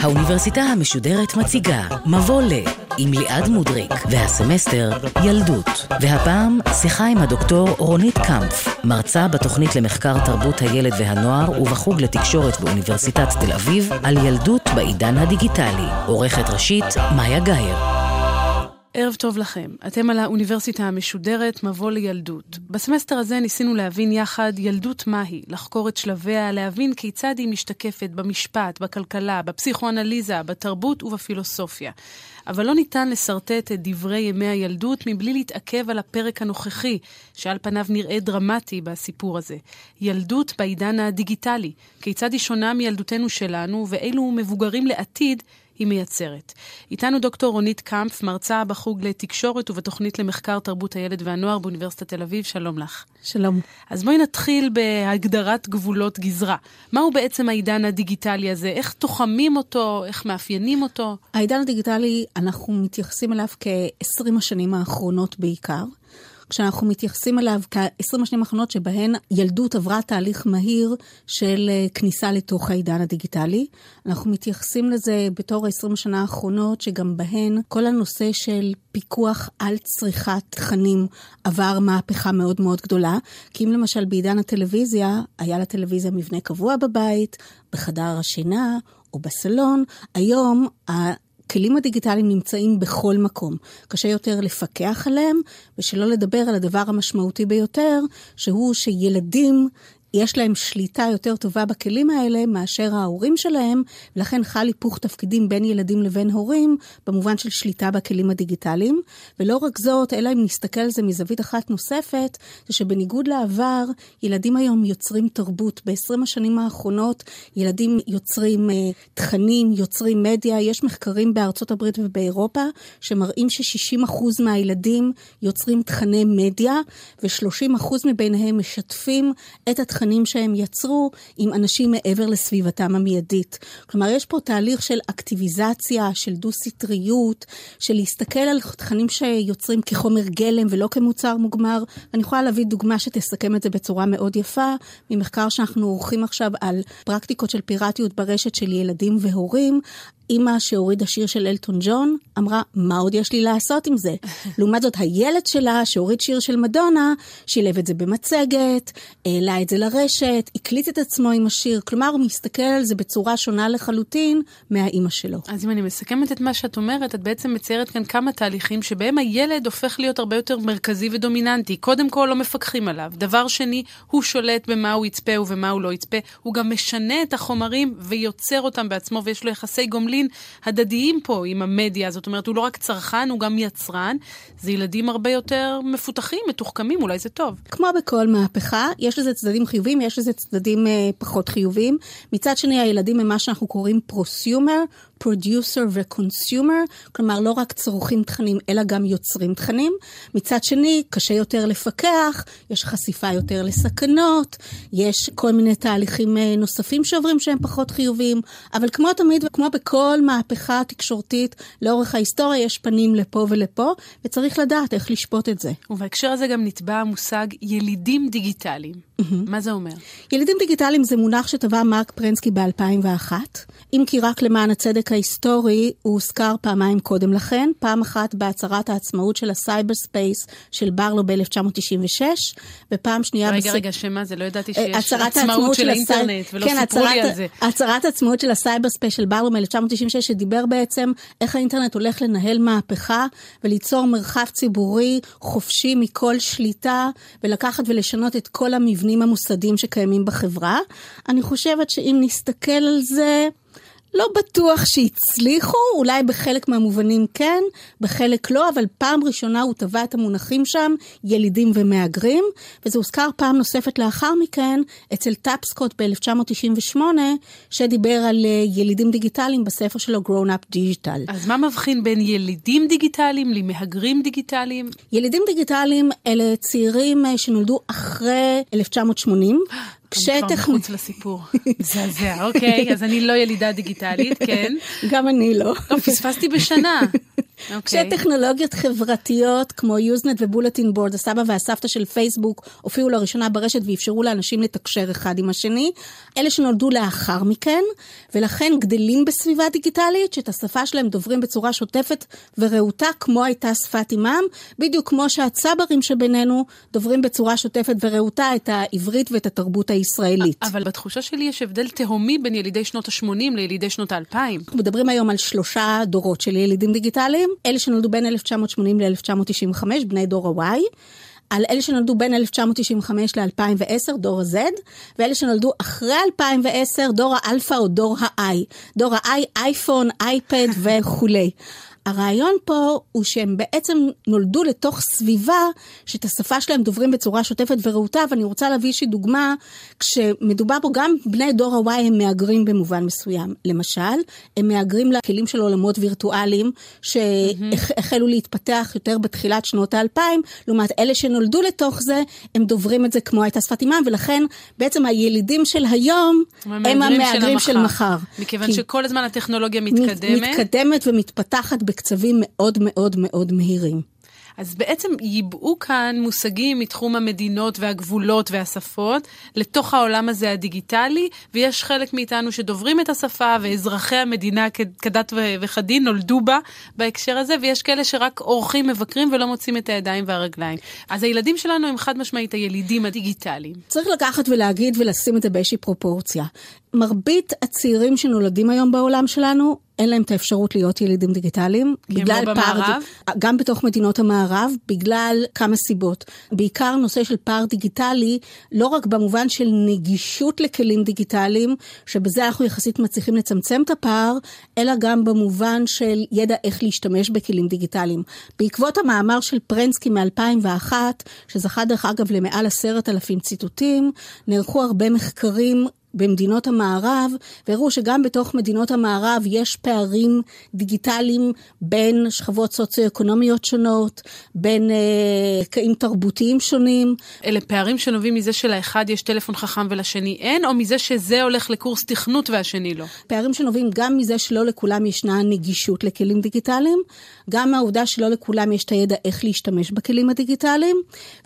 האוניברסיטה המשודרת מציגה מבוא ל עם ליעד מודריק והסמסטר ילדות. והפעם שיחה עם הדוקטור רונית קמפף מרצה בתוכנית למחקר תרבות הילד והנוער ובחוג לתקשורת באוניברסיטת תל אביב על ילדות בעידן הדיגיטלי. עורכת ראשית מאיה גאייר ערב טוב לכם. אתם על האוניברסיטה המשודרת מבוא לילדות. בסמסטר הזה ניסינו להבין יחד ילדות מהי, לחקור את שלביה, להבין כיצד היא משתקפת במשפט, בכלכלה, בפסיכואנליזה, בתרבות ובפילוסופיה. אבל לא ניתן לשרטט את דברי ימי הילדות מבלי להתעכב על הפרק הנוכחי, שעל פניו נראה דרמטי בסיפור הזה. ילדות בעידן הדיגיטלי. כיצד היא שונה מילדותנו שלנו, ואילו מבוגרים לעתיד היא מייצרת. איתנו דוקטור רונית קמפף, מרצה בחוג לתקשורת ובתוכנית למחקר תרבות הילד והנוער באוניברסיטת תל אביב, שלום לך. שלום. אז בואי נתחיל בהגדרת גבולות גזרה. מהו בעצם העידן הדיגיטלי הזה? איך תוחמים אותו? איך מאפיינים אותו? העידן הדיגיטלי, אנחנו מתייחסים אליו כ-20 השנים האחרונות בעיקר. כשאנחנו מתייחסים אליו כ-20 השנים האחרונות שבהן ילדות עברה תהליך מהיר של אה, כניסה לתוך העידן הדיגיטלי. אנחנו מתייחסים לזה בתור ה-20 השנה האחרונות, שגם בהן כל הנושא של פיקוח על צריכת תכנים עבר מהפכה מאוד מאוד גדולה. כי אם למשל בעידן הטלוויזיה, היה לטלוויזיה מבנה קבוע בבית, בחדר השינה בסלון, היום הכלים הדיגיטליים נמצאים בכל מקום. קשה יותר לפקח עליהם, ושלא לדבר על הדבר המשמעותי ביותר, שהוא שילדים יש להם שליטה יותר טובה בכלים האלה מאשר ההורים שלהם, ולכן חל היפוך תפקידים בין ילדים לבין הורים, במובן של שליטה בכלים הדיגיטליים. ולא רק זאת, אלא אם נסתכל על זה מזווית אחת נוספת, זה שבניגוד לעבר, ילדים היום יוצרים תרבות. ב-20 השנים האחרונות ילדים יוצרים uh, תכנים, יוצרים מדיה. יש מחקרים בארצות הברית ובאירופה שמראים ש-60% מהילדים יוצרים תכני מדיה, ו-30% מביניהם משתפים את התכנים. התכנים שהם יצרו עם אנשים מעבר לסביבתם המיידית. כלומר, יש פה תהליך של אקטיביזציה, של דו-סטריות, של להסתכל על תכנים שיוצרים כחומר גלם ולא כמוצר מוגמר. אני יכולה להביא דוגמה שתסכם את זה בצורה מאוד יפה, ממחקר שאנחנו עורכים עכשיו על פרקטיקות של פיראטיות ברשת של ילדים והורים. אימא שהורידה שיר של אלטון ג'ון, אמרה, מה עוד יש לי לעשות עם זה? לעומת זאת, הילד שלה, שהוריד שיר של מדונה, שילב את זה במצגת, העלה את זה לרשת, הקליט את עצמו עם השיר. כלומר, הוא מסתכל על זה בצורה שונה לחלוטין מהאימא שלו. אז אם אני מסכמת את מה שאת אומרת, את בעצם מציירת כאן כמה תהליכים שבהם הילד הופך להיות הרבה יותר מרכזי ודומיננטי. קודם כל, לא מפקחים עליו. דבר שני, הוא שולט במה הוא יצפה ובמה הוא לא יצפה. הוא גם משנה את החומרים ויוצר אותם בעצמו, ויש לו יחסי גומלין. לחלוטין הדדיים פה עם המדיה, זאת אומרת, הוא לא רק צרכן, הוא גם יצרן. זה ילדים הרבה יותר מפותחים, מתוחכמים, אולי זה טוב. כמו בכל מהפכה, יש לזה צדדים חיוביים, יש לזה צדדים אה, פחות חיוביים. מצד שני, הילדים הם מה שאנחנו קוראים prosumer, producer ו consumer, כלומר לא רק צורכים תכנים אלא גם יוצרים תכנים. מצד שני, קשה יותר לפקח, יש חשיפה יותר לסכנות, יש כל מיני תהליכים אה, נוספים שעוברים שהם פחות חיוביים, אבל כמו תמיד וכמו בכל מהפכה תקשורתית לאורך ההיסטוריה, יש פנים לפה ולפה, וצריך לדעת איך לשפוט את זה. ובהקשר הזה גם נטבע המושג ילידים דיגיטליים. Mm-hmm. מה זה אומר? ילידים דיגיטליים זה מונח שטבע מרק פרנסקי ב-2001, אם כי רק למען הצדק ההיסטורי הוא הוזכר פעמיים קודם לכן, פעם אחת בהצהרת העצמאות של ה cyberspace של ברלו ב-1996, ופעם שנייה... רגע, בס... רגע, שמה זה? לא ידעתי שיש עצמאות העצמאות של האינטרנט, ולא כן, סיפרו לי על זה. הצהרת העצמאות של ה cyberspace של ברלו מ-1996, שדיבר בעצם איך האינטרנט הולך לנהל מהפכה וליצור מרחב ציבורי חופשי מכל שליטה, ולקחת ולשנות את כל. המבנים המוסדיים שקיימים בחברה. אני חושבת שאם נסתכל על זה, לא בטוח שהצליחו, אולי בחלק מהמובנים כן, בחלק לא, אבל פעם ראשונה הוא טבע את המונחים שם, ילידים ומהגרים, וזה הוזכר פעם נוספת לאחר מכן אצל טאפסקוט ב-1998, שדיבר על אה, ילידים דיגיטליים בספר שלו Grown Up Digital. אז מה מבחין בין ילידים דיגיטליים למהגרים דיגיטליים? ילידים דיגיטליים אלה צעירים אה, שנולדו אחרי 1980. אני כבר מחוץ לסיפור. מזעזע, אוקיי, אז אני לא ילידה דיגיטלית, כן. גם אני לא. לא, פספסתי בשנה. אוקיי. כשטכנולוגיות חברתיות כמו יוזנט ובולטין בורד, הסבא והסבתא של פייסבוק, הופיעו לראשונה ברשת ואפשרו לאנשים לתקשר אחד עם השני. אלה שנולדו לאחר מכן, ולכן גדלים בסביבה דיגיטלית, שאת השפה שלהם דוברים בצורה שוטפת ורהוטה, כמו הייתה שפת אימם, בדיוק כמו שהצברים שבינינו דוברים בצורה שוטפת ורהוטה את העברית ואת התרבות הישראלית. אבל בתחושה שלי יש הבדל תהומי בין ילידי שנות ה-80 לילידי שנות ה-2000. אנחנו מדברים היום על שלושה דורות של ילידים דיגיטליים, אלה שנולדו בין 1980 ל-1995, בני דור ה-Y. על אלה שנולדו בין 1995 ל-2010, דור ה-Z, ואלה שנולדו אחרי 2010, דור האלפא או דור ה-I. דור ה-I, אייפון, אייפד וכולי. הרעיון פה הוא שהם בעצם נולדו לתוך סביבה שאת השפה שלהם דוברים בצורה שוטפת ורהוטה, ואני רוצה להביא איזושהי דוגמה, כשמדובר פה גם בני דור ה-Y הם מהגרים במובן מסוים. למשל, הם מהגרים לכלים של עולמות וירטואליים, שהחלו להתפתח יותר בתחילת שנות האלפיים, לעומת אלה שנולדו לתוך זה, הם דוברים את זה כמו הייתה שפת אימם, ולכן בעצם הילידים של היום הם המהגרים של, של מחר. מכיוון כי... שכל הזמן הטכנולוגיה מתקדמת. מתקדמת ומתפתחת בקצבים מאוד מאוד מאוד מהירים. אז בעצם ייבאו כאן מושגים מתחום המדינות והגבולות והשפות לתוך העולם הזה הדיגיטלי, ויש חלק מאיתנו שדוברים את השפה, ואזרחי המדינה כדת וכדין נולדו בה בהקשר הזה, ויש כאלה שרק אורחים, מבקרים ולא מוצאים את הידיים והרגליים. אז הילדים שלנו הם חד משמעית הילידים הדיגיטליים. צריך לקחת ולהגיד ולשים את זה באיזושהי פרופורציה. מרבית הצעירים שנולדים היום בעולם שלנו, אין להם את האפשרות להיות ילידים דיגיטליים. הם לא במערב? גם בתוך מדינות המערב, בגלל כמה סיבות. בעיקר נושא של פער דיגיטלי, לא רק במובן של נגישות לכלים דיגיטליים, שבזה אנחנו יחסית מצליחים לצמצם את הפער, אלא גם במובן של ידע איך להשתמש בכלים דיגיטליים. בעקבות המאמר של פרנסקי מ-2001, שזכה דרך אגב למעל עשרת אלפים ציטוטים, נערכו הרבה מחקרים במדינות המערב, והראו שגם בתוך מדינות המערב יש פערים דיגיטליים בין שכבות סוציו-אקונומיות שונות, בין אה, קעים תרבותיים שונים. אלה פערים שנובעים מזה שלאחד יש טלפון חכם ולשני אין, או מזה שזה הולך לקורס תכנות והשני לא? פערים שנובעים גם מזה שלא לכולם ישנה נגישות לכלים דיגיטליים, גם מהעובדה שלא לכולם יש את הידע איך להשתמש בכלים הדיגיטליים,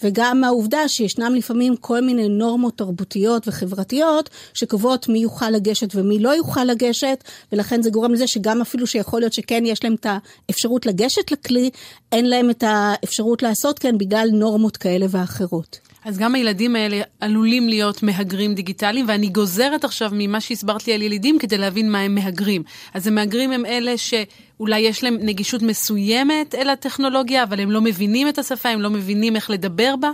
וגם מהעובדה שישנם לפעמים כל מיני נורמות תרבותיות וחברתיות שקובעות מי יוכל לגשת ומי לא יוכל לגשת, ולכן זה גורם לזה שגם אפילו שיכול להיות שכן יש להם את האפשרות לגשת לכלי, אין להם את האפשרות לעשות כן בגלל נורמות כאלה ואחרות. אז גם הילדים האלה עלולים להיות מהגרים דיגיטליים, ואני גוזרת עכשיו ממה שהסברת לי על ילידים כדי להבין מה הם מהגרים. אז המהגרים הם אלה שאולי יש להם נגישות מסוימת אל הטכנולוגיה, אבל הם לא מבינים את השפה, הם לא מבינים איך לדבר בה?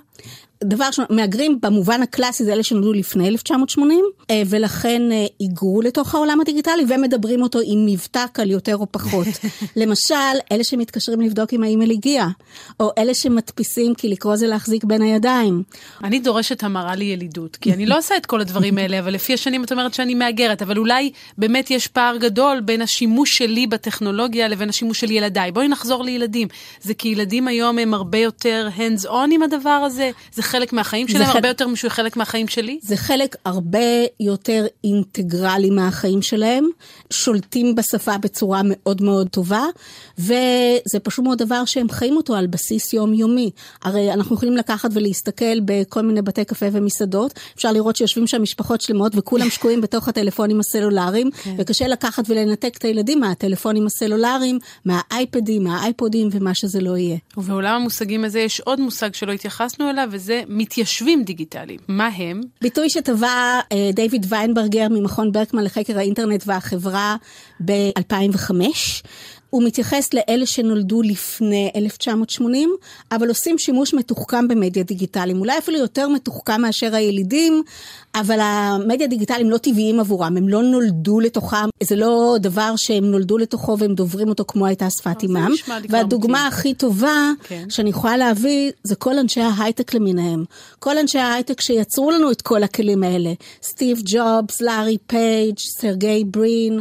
דבר ראשון, מהגרים במובן הקלאסי זה אלה שנולדו לפני 1980, אה, ולכן אה, היגרו לתוך העולם הדיגיטלי ומדברים אותו עם מבטא קל יותר או פחות. למשל, אלה שמתקשרים לבדוק אם האימייל הגיע, או אלה שמדפיסים כי לקרוא זה להחזיק בין הידיים. אני דורשת המרה לילידות, כי אני לא עושה את כל הדברים האלה, אבל לפי השנים את אומרת שאני מהגרת, אבל אולי באמת יש פער גדול בין השימוש שלי בטכנולוגיה לבין השימוש של ילדיי. בואי נחזור לילדים. זה כי ילדים היום הם הרבה יותר hands on עם הדבר הזה, זה חלק מהחיים שלהם, הרבה יותר משהו חלק מהחיים שלי? זה חלק הרבה יותר אינטגרלי מהחיים שלהם, שולטים בשפה בצורה מאוד מאוד טובה, וזה פשוט מאוד דבר שהם חיים אותו על בסיס יומיומי. הרי אנחנו יכולים לקחת ולהסתכל בכל מיני בתי קפה ומסעדות, אפשר לראות שיושבים שם משפחות שלמות וכולם שקועים בתוך הטלפונים הסלולריים, כן. וקשה לקחת ולנתק את הילדים מהטלפונים הסלולריים, מהאייפדים, מהאייפודים ומה שזה לא יהיה. ובעולם המושגים הזה יש עוד מושג שלא התייחסנו אליו, וזה מתיישבים דיגיטליים. מה הם? ביטוי שטבע אה, דיוויד ויינברגר ממכון ברקמן לחקר האינטרנט והחברה ב-2005. הוא מתייחס לאלה שנולדו לפני 1980, אבל עושים שימוש מתוחכם במדיה דיגיטליים. אולי אפילו יותר מתוחכם מאשר הילידים, אבל המדיה דיגיטליים לא טבעיים עבורם, הם לא נולדו לתוכם, זה לא דבר שהם נולדו לתוכו והם דוברים אותו כמו הייתה שפת אימם. והדוגמה הכי טובה כן. שאני יכולה להביא, זה כל אנשי ההייטק למיניהם. כל אנשי ההייטק שיצרו לנו את כל הכלים האלה. סטיב ג'ובס, לארי פייג', סרגי ברין, אה,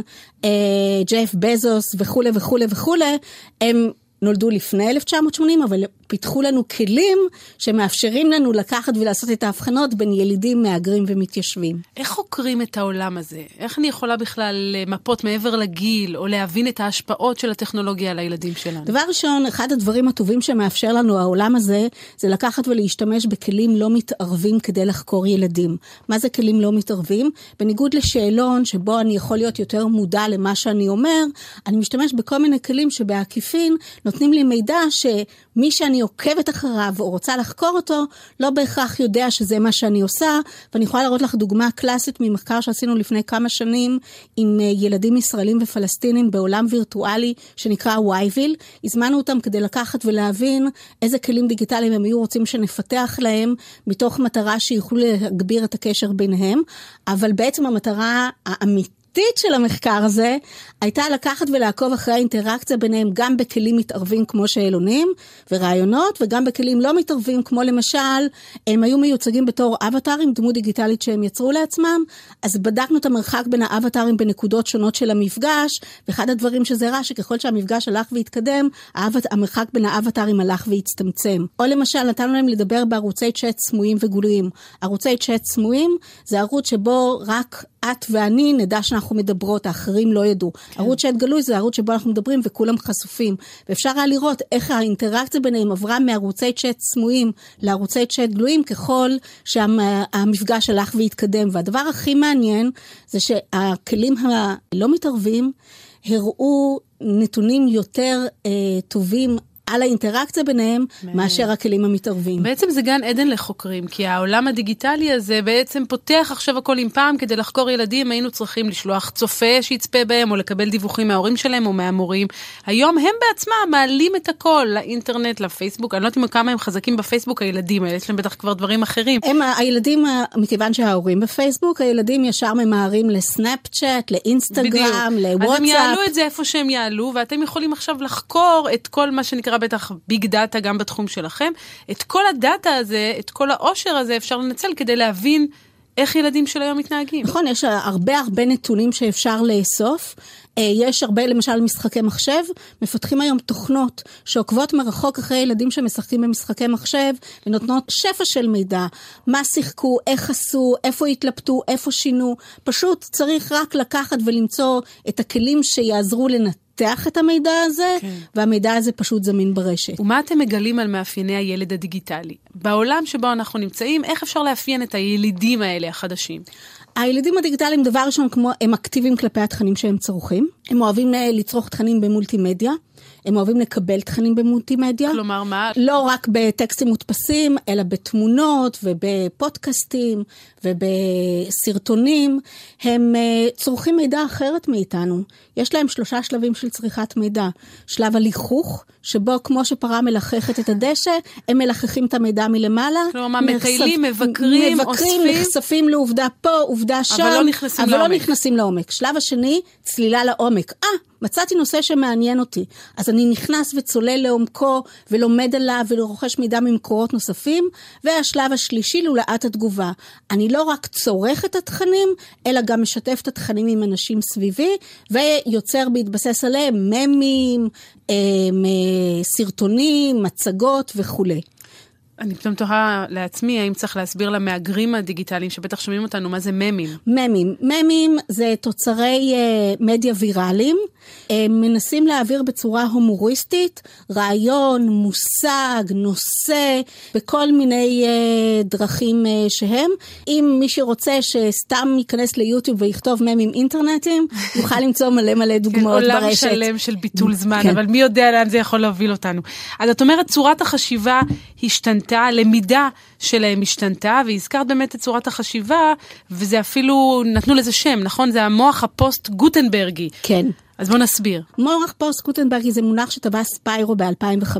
ג'ף בזוס וכולי וכולי וכולי, הם נולדו לפני 1980, אבל פיתחו לנו כלים שמאפשרים לנו לקחת ולעשות את ההבחנות בין ילידים, מהגרים ומתיישבים. איך חוקרים את העולם הזה? איך אני יכולה בכלל למפות מעבר לגיל, או להבין את ההשפעות של הטכנולוגיה על הילדים שלנו? דבר ראשון, אחד הדברים הטובים שמאפשר לנו העולם הזה, זה לקחת ולהשתמש בכלים לא מתערבים כדי לחקור ילדים. מה זה כלים לא מתערבים? בניגוד לשאלון שבו אני יכול להיות יותר מודע למה שאני אומר, אני משתמש בכל מיני כלים שבעקיפין נותנים לי מידע שמי שאני עוקבת אחריו או רוצה לחקור אותו, לא בהכרח יודע שזה מה שאני עושה. ואני יכולה להראות לך דוגמה קלאסית ממחקר שעשינו לפני כמה שנים עם אה, ילדים ישראלים ופלסטינים בעולם וירטואלי שנקרא Whyville. הזמנו אותם כדי לקחת ולהבין איזה כלים דיגיטליים הם היו רוצים שנפתח להם, מתוך מטרה שיוכלו להגביר את הקשר ביניהם. אבל בעצם המטרה האמיתית האמיתית של המחקר הזה הייתה לקחת ולעקוב אחרי האינטראקציה ביניהם גם בכלים מתערבים כמו שאלונים ורעיונות וגם בכלים לא מתערבים כמו למשל הם היו מיוצגים בתור אבטארים, דמות דיגיטלית שהם יצרו לעצמם. אז בדקנו את המרחק בין האבטארים בנקודות שונות של המפגש ואחד הדברים שזה רע שככל שהמפגש הלך והתקדם המרחק בין האבטארים הלך והצטמצם. או למשל נתנו להם לדבר בערוצי צ'אט סמויים וגלויים. ערוצי צ'אט סמויים זה ערוץ שבו רק את ואני נדע שאנחנו מדברות, האחרים לא ידעו. כן. ערוץ שאת גלוי זה ערוץ שבו אנחנו מדברים וכולם חשופים. ואפשר היה לראות איך האינטראקציה ביניהם עברה מערוצי צ'אט סמויים לערוצי צ'אט גלויים, ככל שהמפגש הלך והתקדם. והדבר הכי מעניין זה שהכלים הלא מתערבים הראו נתונים יותר אה, טובים על האינטראקציה ביניהם מאשר הכלים המתערבים. בעצם זה גן עדן לחוקרים, כי העולם הדיגיטלי הזה בעצם פותח עכשיו הכל עם פעם כדי לחקור ילדים, היינו צריכים לשלוח צופה שיצפה בהם או לקבל דיווחים מההורים שלהם או מהמורים. היום הם בעצמם מעלים את הכל לאינטרנט, לפייסבוק, אני לא יודעת כמה הם חזקים בפייסבוק הילדים האלה, יש להם בטח כבר דברים אחרים. הם הילדים, מכיוון שההורים בפייסבוק, הילדים ישר ממהרים לסנאפצ'אט, לאינסטגרם, לוואטסאפ. אז הם יעלו את זה איפה שהם יעלו, ואתם יכולים עכשיו לחקור את כל מה שנקרא שנקרא בטח ביג דאטה גם בתחום שלכם. את כל הדאטה הזה, את כל העושר הזה אפשר לנצל כדי להבין איך ילדים של היום מתנהגים. נכון, יש הרבה הרבה נתונים שאפשר לאסוף. אה, יש הרבה, למשל, משחקי מחשב. מפתחים היום תוכנות שעוקבות מרחוק אחרי ילדים שמשחקים במשחקי מחשב ונותנות שפע של מידע. מה שיחקו, איך עשו, איפה התלבטו, איפה שינו. פשוט צריך רק לקחת ולמצוא את הכלים שיעזרו לנתח. לפתח את המידע הזה, כן. והמידע הזה פשוט זמין ברשת. ומה אתם מגלים על מאפייני הילד הדיגיטלי? בעולם שבו אנחנו נמצאים, איך אפשר לאפיין את הילידים האלה החדשים? הילדים הדיגיטליים, דבר ראשון, כמו, הם אקטיביים כלפי התכנים שהם צורכים. הם אוהבים אה, לצרוך תכנים במולטימדיה. הם אוהבים לקבל תכנים במולטימדיה. כלומר, מה? לא רק בטקסטים מודפסים, אלא בתמונות ובפודקאסטים ובסרטונים. הם uh, צורכים מידע אחרת מאיתנו. יש להם שלושה שלבים של צריכת מידע. שלב הליכוך, שבו כמו שפרה מלחכת את הדשא, הם מלחכים את המידע מלמעלה. כלומר, מטיילים, מבקרים, מבקרים, אוספים. נחשפים לעובדה פה, עובדה שם. אבל לא נכנסים אבל לא לעומק. אבל לא נכנסים לעומק. שלב השני, צלילה לעומק. אה, מצאתי נושא שמעניין אותי. אז אני נכנס וצולל לעומקו ולומד עליו ורוכש מידע ממקורות נוספים. והשלב השלישי, לולאת התגובה. אני לא רק צורך את התכנים, אלא גם משתף את התכנים עם אנשים סביבי, ויוצר בהתבסס עליהם ממים, אה, סרטונים, מצגות וכולי. אני פתאום תוהה לעצמי, האם צריך להסביר למהגרים הדיגיטליים שבטח שומעים אותנו, מה זה ממים? ממים. ממים זה תוצרי uh, מדיה ויראליים. הם מנסים להעביר בצורה הומוריסטית רעיון, מושג, נושא, בכל מיני uh, דרכים uh, שהם. אם מי שרוצה שסתם ייכנס ליוטיוב ויכתוב ממים אינטרנטיים, יוכל למצוא מלא מלא כן, דוגמאות כן, עולם ברשת. עולם שלם של ביטול זמן, כן. אבל מי יודע לאן זה יכול להוביל אותנו. אז את אומרת, צורת החשיבה השתנתה. השתנתה, הלמידה שלהם השתנתה, והזכרת באמת את צורת החשיבה, וזה אפילו, נתנו לזה שם, נכון? זה המוח הפוסט גוטנברגי. כן. אז בוא נסביר. מוח פוסט גוטנברגי זה מונח שטבע ספיירו ב-2005.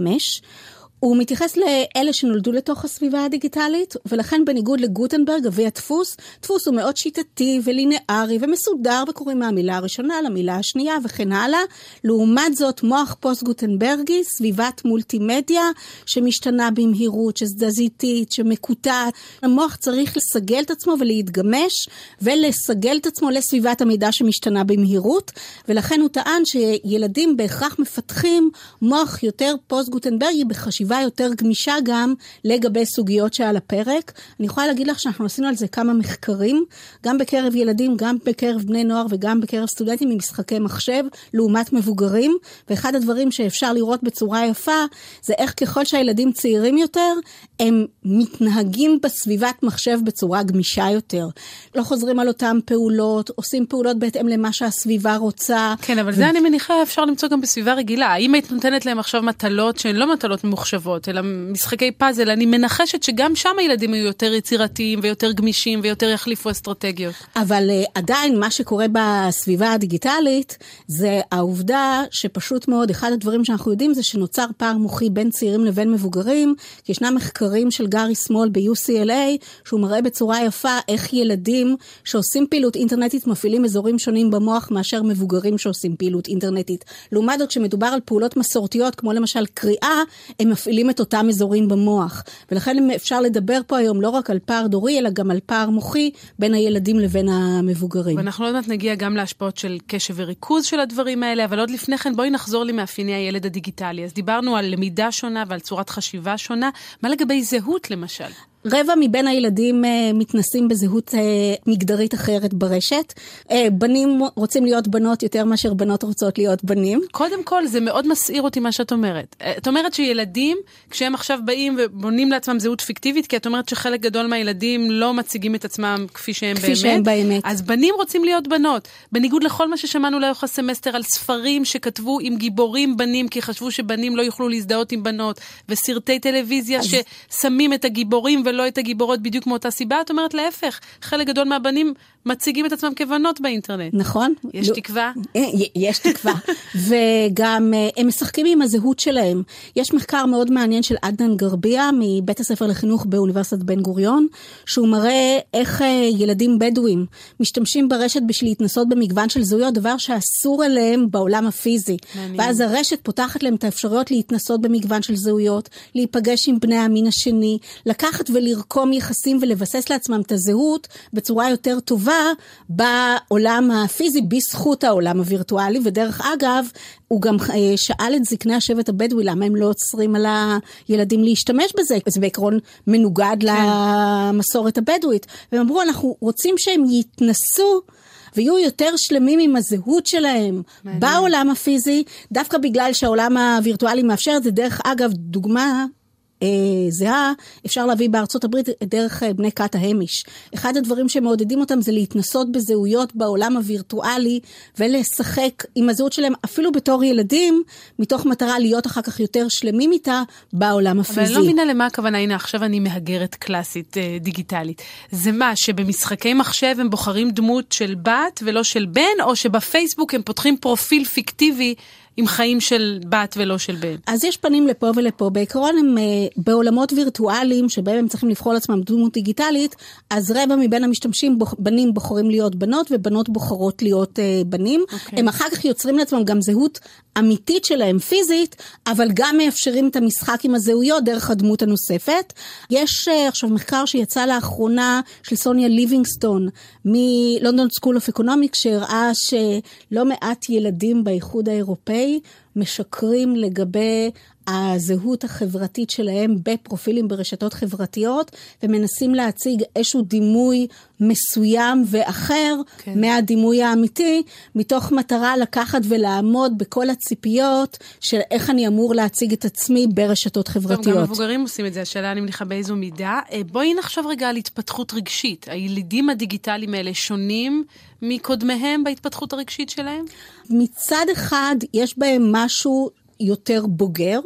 הוא מתייחס לאלה שנולדו לתוך הסביבה הדיגיטלית, ולכן בניגוד לגוטנברג, אבי הדפוס, דפוס הוא מאוד שיטתי ולינארי ומסודר, וקוראים מהמילה הראשונה למילה השנייה וכן הלאה. לעומת זאת, מוח פוסט-גוטנברגי, סביבת מולטימדיה שמשתנה במהירות, שזזיתית, שמקוטעת. המוח צריך לסגל את עצמו ולהתגמש, ולסגל את עצמו לסביבת המידע שמשתנה במהירות, ולכן הוא טען שילדים בהכרח מפתחים מוח יותר פוסט-גוטנברגי בחשיבה. חשיבה יותר גמישה גם לגבי סוגיות שעל הפרק. אני יכולה להגיד לך שאנחנו עשינו על זה כמה מחקרים, גם בקרב ילדים, גם בקרב בני נוער וגם בקרב סטודנטים עם משחקי מחשב, לעומת מבוגרים, ואחד הדברים שאפשר לראות בצורה יפה, זה איך ככל שהילדים צעירים יותר, הם מתנהגים בסביבת מחשב בצורה גמישה יותר. לא חוזרים על אותן פעולות, עושים פעולות בהתאם למה שהסביבה רוצה. כן, אבל ו... זה אני מניחה אפשר למצוא גם בסביבה רגילה. האם היית נותנת להם עכשיו מטלות שהן לא מטלות ממוחשבות, אלא משחקי פאזל, אני מנחשת שגם שם הילדים יהיו יותר יצירתיים ויותר גמישים ויותר יחליפו אסטרטגיות. אבל uh, עדיין מה שקורה בסביבה הדיגיטלית, זה העובדה שפשוט מאוד, אחד הדברים שאנחנו יודעים זה שנוצר פער מוחי בין צעירים לבין מבוגרים, כי ישנם מחקרים של גארי סמול ב-UCLA, שהוא מראה בצורה יפה איך ילדים שעושים פעילות אינטרנטית מפעילים אזורים שונים במוח מאשר מבוגרים שעושים פעילות אינטרנטית. לעומת זאת, כשמדובר על פעולות מסורתיות, כמו למשל קריאה, הם מפעילים את אותם אזורים במוח. ולכן אפשר לדבר פה היום לא רק על פער דורי, אלא גם על פער מוחי בין הילדים לבין המבוגרים. ואנחנו עוד מעט נגיע גם להשפעות של קשב וריכוז של הדברים האלה, אבל עוד לפני כן בואי נחזור למאפייני הילד הדיגיטלי. אז דיברנו על למידה שונה ועל צורת חשיבה שונה. מה לגבי זהות למשל? רבע מבין הילדים uh, מתנסים בזהות uh, מגדרית אחרת ברשת. Uh, בנים רוצים להיות בנות יותר מאשר בנות רוצות להיות בנים. קודם כל, זה מאוד מסעיר אותי מה שאת אומרת. את אומרת שילדים, כשהם עכשיו באים ובונים לעצמם זהות פיקטיבית, כי את אומרת שחלק גדול מהילדים לא מציגים את עצמם כפי שהם כפי באמת. כפי שהם באמת. אז בנים רוצים להיות בנות. בניגוד לכל מה ששמענו לאורך הסמסטר על ספרים שכתבו עם גיבורים בנים, כי חשבו שבנים לא יוכלו להזדהות עם בנות, וסרטי טלוויזיה אז... ששמים את הגיבורים ולא את הגיבורות בדיוק מאותה סיבה, את אומרת להפך, חלק גדול מהבנים מציגים את עצמם כבנות באינטרנט. נכון. יש לא, תקווה? אה, יש תקווה. וגם אה, הם משחקים עם הזהות שלהם. יש מחקר מאוד מעניין של עדנאן גרביה מבית הספר לחינוך באוניברסיטת בן גוריון, שהוא מראה איך אה, ילדים בדואים משתמשים ברשת בשביל להתנסות במגוון של זהויות, דבר שאסור עליהם בעולם הפיזי. מעניין. ואז הרשת פותחת להם את האפשרויות להתנסות במגוון של זהויות, להיפגש עם בני המין השני, לקחת ולרקום יחסים ולבסס לעצמם את הזהות בצורה יותר טובה. בעולם הפיזי בזכות העולם הווירטואלי, ודרך אגב, הוא גם אה, שאל את זקני השבט הבדואי למה הם לא עוצרים על הילדים להשתמש בזה, זה בעקרון מנוגד כן. למסורת הבדואית. והם אמרו, אנחנו רוצים שהם יתנסו. ויהיו יותר שלמים עם הזהות שלהם מעניין. בעולם הפיזי, דווקא בגלל שהעולם הווירטואלי מאפשר את זה. דרך אגב, דוגמה זהה, אפשר להביא בארצות הברית דרך אה, בני כת ההמיש. אחד הדברים שמעודדים אותם זה להתנסות בזהויות בעולם הווירטואלי ולשחק עם הזהות שלהם אפילו בתור ילדים, מתוך מטרה להיות אחר כך יותר שלמים איתה בעולם הפיזי. אבל אני לא מבינה למה הכוונה, הנה עכשיו אני מהגרת קלאסית אה, דיגיטלית. זה מה, שבמשחקי מחשב הם בוחרים דמות של בת ולא של בן, או שבפייסבוק הם פותחים פרופיל פיקטיבי עם חיים של בת ולא של בן. אז יש פנים לפה ולפה. בעיקרון הם uh, בעולמות וירטואליים שבהם הם צריכים לבחור לעצמם דמות דיגיטלית, אז רבע מבין המשתמשים, בנים בוחרים להיות בנות ובנות בוחרות להיות uh, בנים. Okay. אוקיי. הם אחר כך יוצרים לעצמם גם זהות אמיתית שלהם פיזית, אבל גם מאפשרים את המשחק עם הזהויות דרך הדמות הנוספת. יש uh, עכשיו מחקר שיצא לאחרונה של סוניה ליבינגסטון מ London School of Economics, שהראה שלא מעט ילדים באיחוד האירופאי משקרים לגבי הזהות החברתית שלהם בפרופילים ברשתות חברתיות, ומנסים להציג איזשהו דימוי מסוים ואחר כן. מהדימוי האמיתי, מתוך מטרה לקחת ולעמוד בכל הציפיות של איך אני אמור להציג את עצמי ברשתות חברתיות. טוב, גם מבוגרים עושים את זה, השאלה אני מניחה באיזו מידה. אה, בואי נחשוב רגע על התפתחות רגשית. הילידים הדיגיטליים האלה שונים מקודמיהם בהתפתחות הרגשית שלהם? מצד אחד, יש בהם משהו יותר בוגר.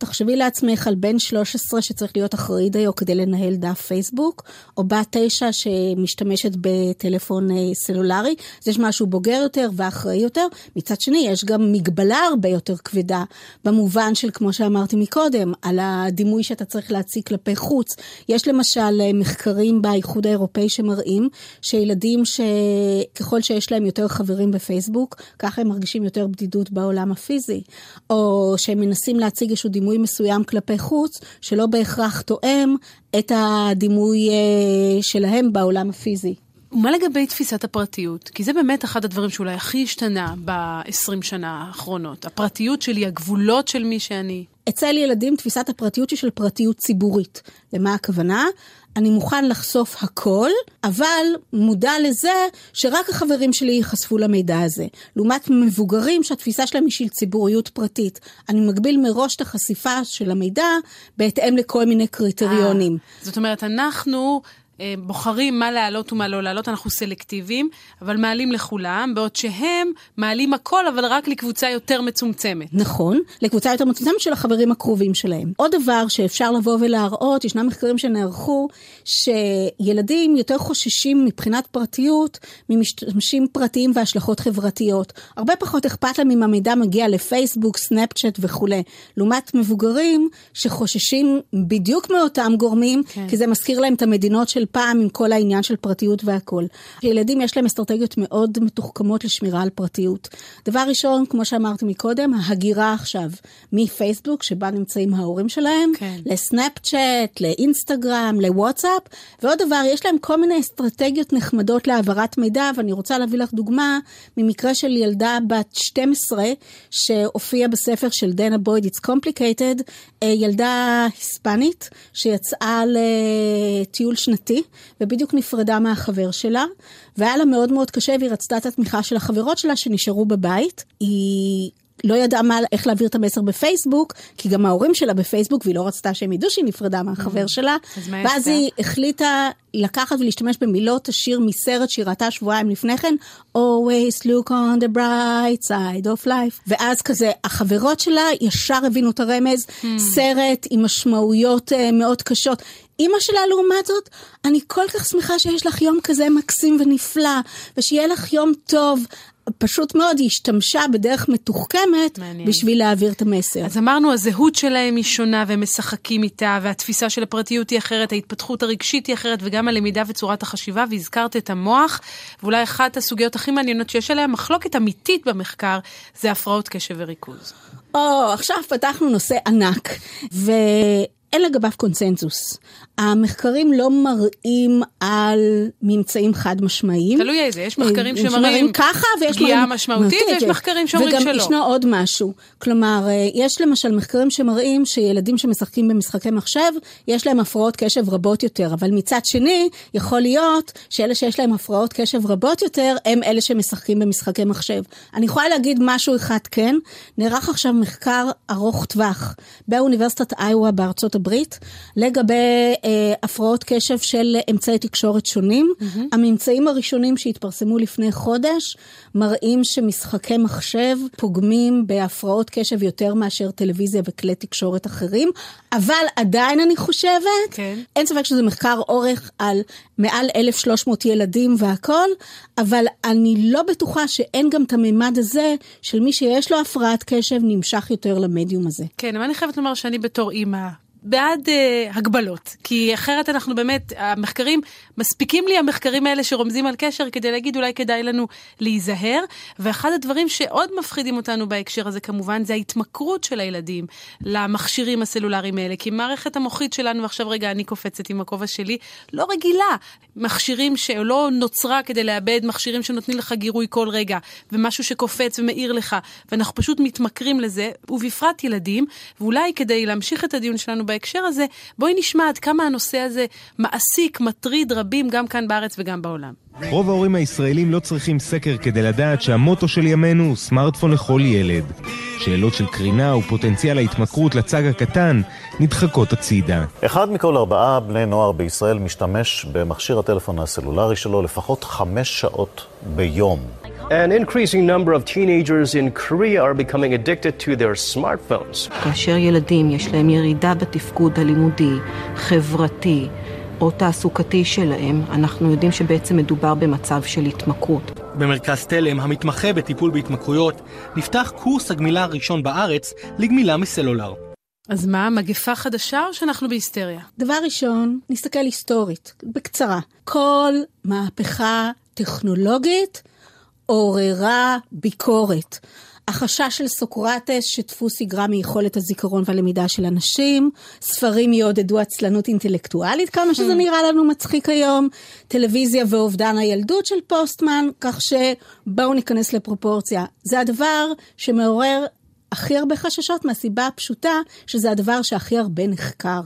תחשבי לעצמך על בן 13 שצריך להיות אחראי דיו כדי לנהל דף פייסבוק, או בת 9 שמשתמשת בטלפון אה, סלולרי, אז יש משהו בוגר יותר ואחראי יותר. מצד שני, יש גם מגבלה הרבה יותר כבדה, במובן של, כמו שאמרתי מקודם, על הדימוי שאתה צריך להציג כלפי חוץ. יש למשל אה, מחקרים באיחוד האירופאי שמראים שילדים שככל שיש להם יותר חברים בפייסבוק, ככה הם מרגישים יותר בדידות בעולם הפיזי. או שהם מנסים להציג איזשהו דימוי דימוי מסוים כלפי חוץ, שלא בהכרח תואם את הדימוי אה, שלהם בעולם הפיזי. ומה לגבי תפיסת הפרטיות? כי זה באמת אחד הדברים שאולי הכי השתנה ב-20 שנה האחרונות. הפרטיות שלי, הגבולות של מי שאני. אצל ילדים תפיסת הפרטיות היא של פרטיות ציבורית. למה הכוונה? אני מוכן לחשוף הכל, אבל מודע לזה שרק החברים שלי ייחשפו למידע הזה. לעומת מבוגרים שהתפיסה שלהם היא של ציבוריות פרטית. אני מגביל מראש את החשיפה של המידע בהתאם לכל מיני קריטריונים. 아, זאת אומרת, אנחנו אה, בוחרים מה להעלות ומה לא להעלות, אנחנו סלקטיביים, אבל מעלים לכולם, בעוד שהם מעלים הכל, אבל רק לקבוצה יותר מצומצמת. נכון, לקבוצה יותר מצומצמת של החברים הקרובים שלהם. עוד דבר שאפשר לבוא ולהראות, ישנם מחקרים שנערכו, שילדים יותר חוששים מבחינת פרטיות ממשתמשים פרטיים והשלכות חברתיות. הרבה פחות אכפת להם אם המידע מגיע לפייסבוק, סנאפצ'אט וכולי. לעומת מבוגרים שחוששים בדיוק מאותם גורמים, כן. כי זה מזכיר להם את המדינות של פעם עם כל העניין של פרטיות והכול. ילדים יש להם אסטרטגיות מאוד מתוחכמות לשמירה על פרטיות. דבר ראשון, כמו שאמרתי מקודם, ההגירה עכשיו מפייסבוק, שבה נמצאים ההורים שלהם, כן. לסנאפצ'אט, לאינסטגרם, לוואטסאפ, ועוד דבר, יש להם כל מיני אסטרטגיות נחמדות להעברת מידע, ואני רוצה להביא לך דוגמה ממקרה של ילדה בת 12, שהופיעה בספר של דנה בויד, It's Complicated, אה, ילדה היספנית, שיצאה לטיול שנתי. ובדיוק נפרדה מהחבר שלה, והיה לה מאוד מאוד קשה והיא רצתה את התמיכה של החברות שלה שנשארו בבית. היא לא ידעה מה, איך להעביר את המסר בפייסבוק, כי גם ההורים שלה בפייסבוק, והיא לא רצתה שהם ידעו שהיא נפרדה מהחבר mm-hmm. שלה. ואז היא החליטה לקחת ולהשתמש במילות השיר מסרט שהיא ראתה שבועיים לפני כן, always look on the bright side of life. ואז כזה, החברות שלה ישר הבינו את הרמז, mm. סרט עם משמעויות uh, מאוד קשות. אימא שלה, לעומת זאת, אני כל כך שמחה שיש לך יום כזה מקסים ונפלא, ושיהיה לך יום טוב. פשוט מאוד היא השתמשה בדרך מתוחכמת מעניין. בשביל להעביר את המסר. אז אמרנו, הזהות שלהם היא שונה והם משחקים איתה, והתפיסה של הפרטיות היא אחרת, ההתפתחות הרגשית היא אחרת, וגם הלמידה וצורת החשיבה, והזכרת את המוח, ואולי אחת הסוגיות הכי מעניינות שיש עליה מחלוקת אמיתית במחקר, זה הפרעות קשב וריכוז. או, עכשיו פתחנו נושא ענק, ו... אין לגביו קונצנזוס. המחקרים לא מראים על ממצאים חד משמעיים. תלוי איזה, יש מחקרים אה, שמראים ככה ויש פגיעה משמעותית, ויש מחקרים שאומרים שלא. וגם ישנו עוד משהו. כלומר, אה, יש למשל מחקרים שמראים שילדים שמשחקים במשחקי מחשב, יש להם הפרעות קשב רבות יותר, אבל מצד שני, יכול להיות שאלה שיש להם הפרעות קשב רבות יותר, הם אלה שמשחקים במשחקי מחשב. אני יכולה להגיד משהו אחד כן, נערך עכשיו מחקר ארוך טווח באוניברסיטת איואה בארצות הברית, לגבי אה, הפרעות קשב של אמצעי תקשורת שונים. Mm-hmm. הממצאים הראשונים שהתפרסמו לפני חודש מראים שמשחקי מחשב פוגמים בהפרעות קשב יותר מאשר טלוויזיה וכלי תקשורת אחרים, אבל עדיין אני חושבת, כן. אין ספק שזה מחקר אורך על מעל 1,300 ילדים והכול, אבל אני לא בטוחה שאין גם את הממד הזה של מי שיש לו הפרעת קשב נמשך יותר למדיום הזה. כן, אבל אני חייבת לומר שאני בתור אימא בעד uh, הגבלות, כי אחרת אנחנו באמת, המחקרים, מספיקים לי המחקרים האלה שרומזים על קשר כדי להגיד אולי כדאי לנו להיזהר. ואחד הדברים שעוד מפחידים אותנו בהקשר הזה כמובן זה ההתמכרות של הילדים למכשירים הסלולריים האלה, כי מערכת המוחית שלנו, עכשיו רגע אני קופצת עם הכובע שלי, לא רגילה. מכשירים שלא נוצרה כדי לאבד, מכשירים שנותנים לך גירוי כל רגע, ומשהו שקופץ ומאיר לך, ואנחנו פשוט מתמכרים לזה, ובפרט ילדים, ואולי כדי להמשיך את הדיון שלנו בהקשר הזה, בואי נשמע עד כמה הנושא הזה מעסיק, מטריד רבים גם כאן בארץ וגם בעולם. רוב ההורים הישראלים לא צריכים סקר כדי לדעת שהמוטו של ימינו הוא סמארטפון לכל ילד. שאלות של קרינה ופוטנציאל ההתמכרות לצג הקטן נדחקות הצידה. אחד מכל ארבעה בני נוער בישראל משתמש במכשיר הטלפון הסלולרי שלו לפחות חמש שעות ביום. An increasing number of teenagers in Korea are becoming addicted to their smartphones. כאשר ילדים יש להם ירידה בתפקוד הלימודי, חברתי או תעסוקתי שלהם, אנחנו יודעים שבעצם מדובר במצב של התמכרות. במרכז תלם, המתמחה בטיפול בהתמכרויות, נפתח קורס הגמילה הראשון בארץ לגמילה מסלולר. אז מה, מגפה חדשה או שאנחנו בהיסטריה? דבר ראשון, נסתכל היסטורית, בקצרה. כל מהפכה טכנולוגית עוררה ביקורת. החשש של סוקרטס שדפוס יגרע מיכולת הזיכרון והלמידה של אנשים, ספרים יעודדו עצלנות אינטלקטואלית, כמה שזה hmm. נראה לנו מצחיק היום, טלוויזיה ואובדן הילדות של פוסטמן, כך שבואו ניכנס לפרופורציה. זה הדבר שמעורר הכי הרבה חששות מהסיבה הפשוטה שזה הדבר שהכי הרבה נחקר.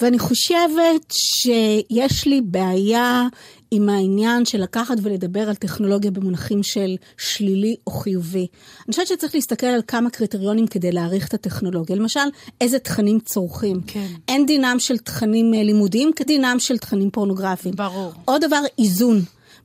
ואני חושבת שיש לי בעיה עם העניין של לקחת ולדבר על טכנולוגיה במונחים של שלילי או חיובי. אני חושבת שצריך להסתכל על כמה קריטריונים כדי להעריך את הטכנולוגיה. למשל, איזה תכנים צורכים. כן. אין דינם של תכנים אה, לימודיים כדינם של תכנים פורנוגרפיים. ברור. עוד דבר, איזון.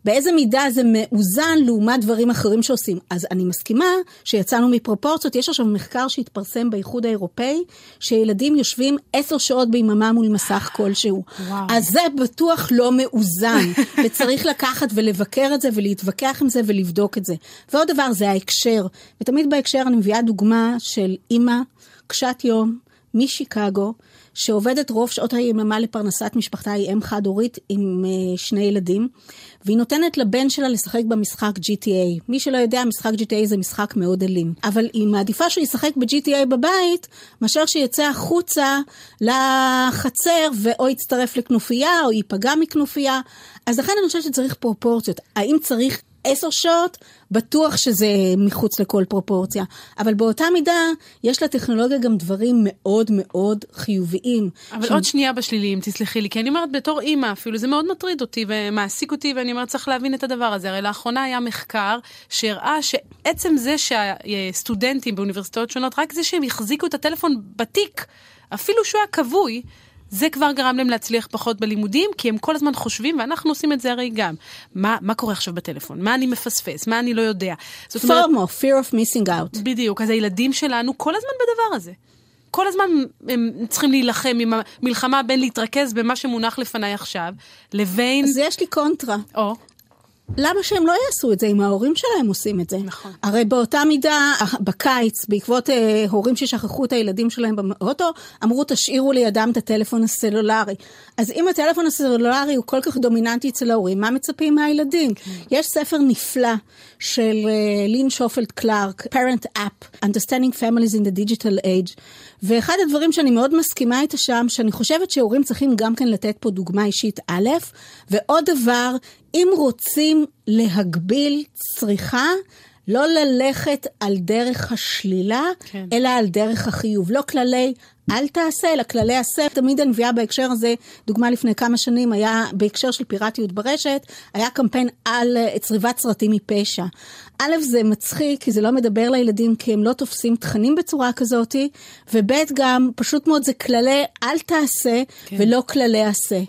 באיזה מידה זה מאוזן לעומת דברים אחרים שעושים. אז אני מסכימה שיצאנו מפרופורציות. יש עכשיו מחקר שהתפרסם באיחוד האירופאי, שילדים יושבים עשר שעות ביממה מול מסך כלשהו. וואו. אז זה בטוח לא מאוזן, וצריך לקחת ולבקר את זה ולהתווכח עם זה ולבדוק את זה. ועוד דבר, זה ההקשר. ותמיד בהקשר אני מביאה דוגמה של אימא, קשת יום, משיקגו, שעובדת רוב שעות היממה לפרנסת משפחתה, היא אם חד-הורית עם uh, שני ילדים, והיא נותנת לבן שלה לשחק במשחק GTA. מי שלא יודע, משחק GTA זה משחק מאוד אלים. אבל היא מעדיפה שהוא ישחק ב-GTA בבית, מאשר שיצא החוצה לחצר ואו יצטרף לכנופיה או ייפגע מכנופיה. אז לכן אני חושבת שצריך פרופורציות. האם צריך עשר שעות, בטוח שזה מחוץ לכל פרופורציה. אבל באותה מידה, יש לטכנולוגיה גם דברים מאוד מאוד חיוביים. אבל ש... עוד שנייה בשליליים, תסלחי לי, כי אני אומרת, בתור אימא אפילו, זה מאוד מטריד אותי ומעסיק אותי, ואני אומרת, צריך להבין את הדבר הזה. הרי לאחרונה היה מחקר שהראה שעצם זה שהסטודנטים באוניברסיטאות שונות, רק זה שהם החזיקו את הטלפון בתיק, אפילו שהוא היה כבוי, זה כבר גרם להם להצליח פחות בלימודים, כי הם כל הזמן חושבים, ואנחנו עושים את זה הרי גם. מה, מה קורה עכשיו בטלפון? מה אני מפספס? מה אני לא יודע? זאת אומרת... פורמו, fear of missing out. בדיוק, אז הילדים שלנו כל הזמן בדבר הזה. כל הזמן הם צריכים להילחם עם המלחמה בין להתרכז במה שמונח לפניי עכשיו, לבין... אז יש לי קונטרה. או. למה שהם לא יעשו את זה אם ההורים שלהם עושים את זה? נכון. הרי באותה מידה, בקיץ, בעקבות אה, הורים ששכחו את הילדים שלהם באוטו, אמרו תשאירו לידם את הטלפון הסלולרי. אז אם הטלפון הסלולרי הוא כל כך דומיננטי אצל ההורים, מה מצפים מהילדים? כן. יש ספר נפלא של אה, לין שופלד קלארק, Parent App, Understanding Families in the Digital Age, ואחד הדברים שאני מאוד מסכימה איתה שם, שאני חושבת שהורים צריכים גם כן לתת פה דוגמה אישית א', ועוד דבר, אם רוצים להגביל צריכה, לא ללכת על דרך השלילה, כן. אלא על דרך החיוב. לא כללי אל תעשה, אלא כללי עשה. תמיד אני מביאה בהקשר הזה, דוגמה לפני כמה שנים, היה בהקשר של פיראטיות ברשת, היה קמפיין על uh, צריבת סרטים מפשע. א', זה מצחיק, כי זה לא מדבר לילדים, כי הם לא תופסים תכנים בצורה כזאת, וב', גם, פשוט מאוד, זה כללי אל תעשה, כן. ולא כללי עשה.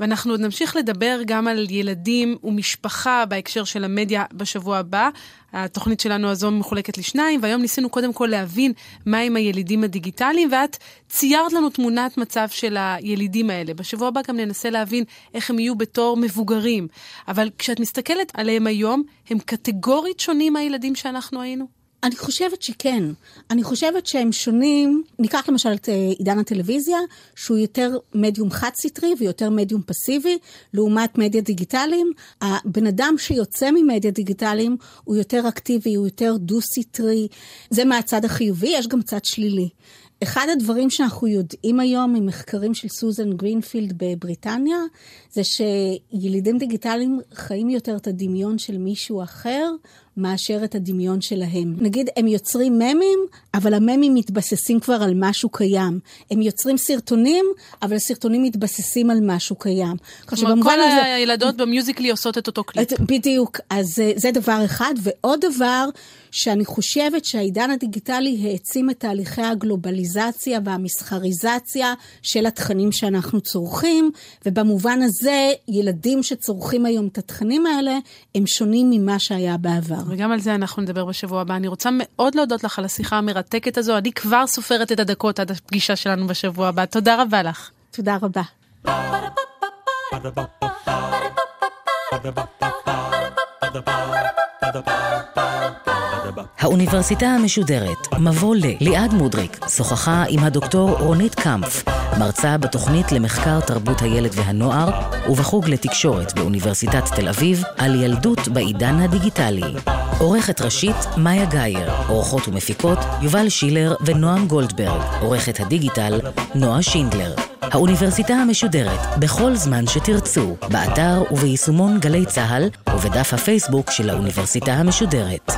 ואנחנו עוד נמשיך לדבר גם על ילדים ומשפחה בהקשר של המדיה בשבוע הבא. התוכנית שלנו הזו מחולקת לשניים, והיום ניסינו קודם כל להבין מה עם הילידים הדיגיטליים, ואת ציירת לנו תמונת מצב של הילידים האלה. בשבוע הבא גם ננסה להבין איך הם יהיו בתור מבוגרים. אבל כשאת מסתכלת עליהם היום, הם קטגורית שונים מהילדים שאנחנו היינו? אני חושבת שכן. אני חושבת שהם שונים, ניקח למשל את אה, עידן הטלוויזיה, שהוא יותר מדיום חד-סטרי ויותר מדיום פסיבי, לעומת מדיה דיגיטליים. הבן אדם שיוצא ממדיה דיגיטליים הוא יותר אקטיבי, הוא יותר דו-סטרי. זה מהצד החיובי, יש גם צד שלילי. אחד הדברים שאנחנו יודעים היום ממחקרים של סוזן גרינפילד בבריטניה, זה שילידים דיגיטליים חיים יותר את הדמיון של מישהו אחר מאשר את הדמיון שלהם. נגיד, הם יוצרים ממים, אבל הממים מתבססים כבר על משהו קיים. הם יוצרים סרטונים, אבל הסרטונים מתבססים על משהו קיים. כלומר, כל הזה... הילדות במיוזיקלי עושות את אותו קליפ. בדיוק, אז אה, זה דבר אחד. ועוד דבר, שאני חושבת שהעידן הדיגיטלי העצים את תהליכי הגלובליזציה והמסחריזציה של התכנים שאנחנו צורכים, ובמובן הזה, ילדים שצורכים היום את התכנים האלה, הם שונים ממה שהיה בעבר. וגם על זה אנחנו נדבר בשבוע הבא. אני רוצה מאוד להודות לך על השיחה המרתקת הזו. אני כבר סופרת את הדקות עד הפגישה שלנו בשבוע הבא. תודה רבה לך. תודה רבה. האוניברסיטה המשודרת, מבוא ל. ליעד מודריק שוחחה עם הדוקטור רונית קמפף, מרצה בתוכנית למחקר תרבות הילד והנוער ובחוג לתקשורת באוניברסיטת תל אביב על ילדות בעידן הדיגיטלי. עורכת ראשית, מאיה גאייר, עורכות ומפיקות, יובל שילר ונועם גולדברג, עורכת הדיגיטל, נועה שינדלר. האוניברסיטה המשודרת, בכל זמן שתרצו, באתר וביישומון גלי צה"ל ובדף הפייסבוק של האוניברסיטה המשודרת.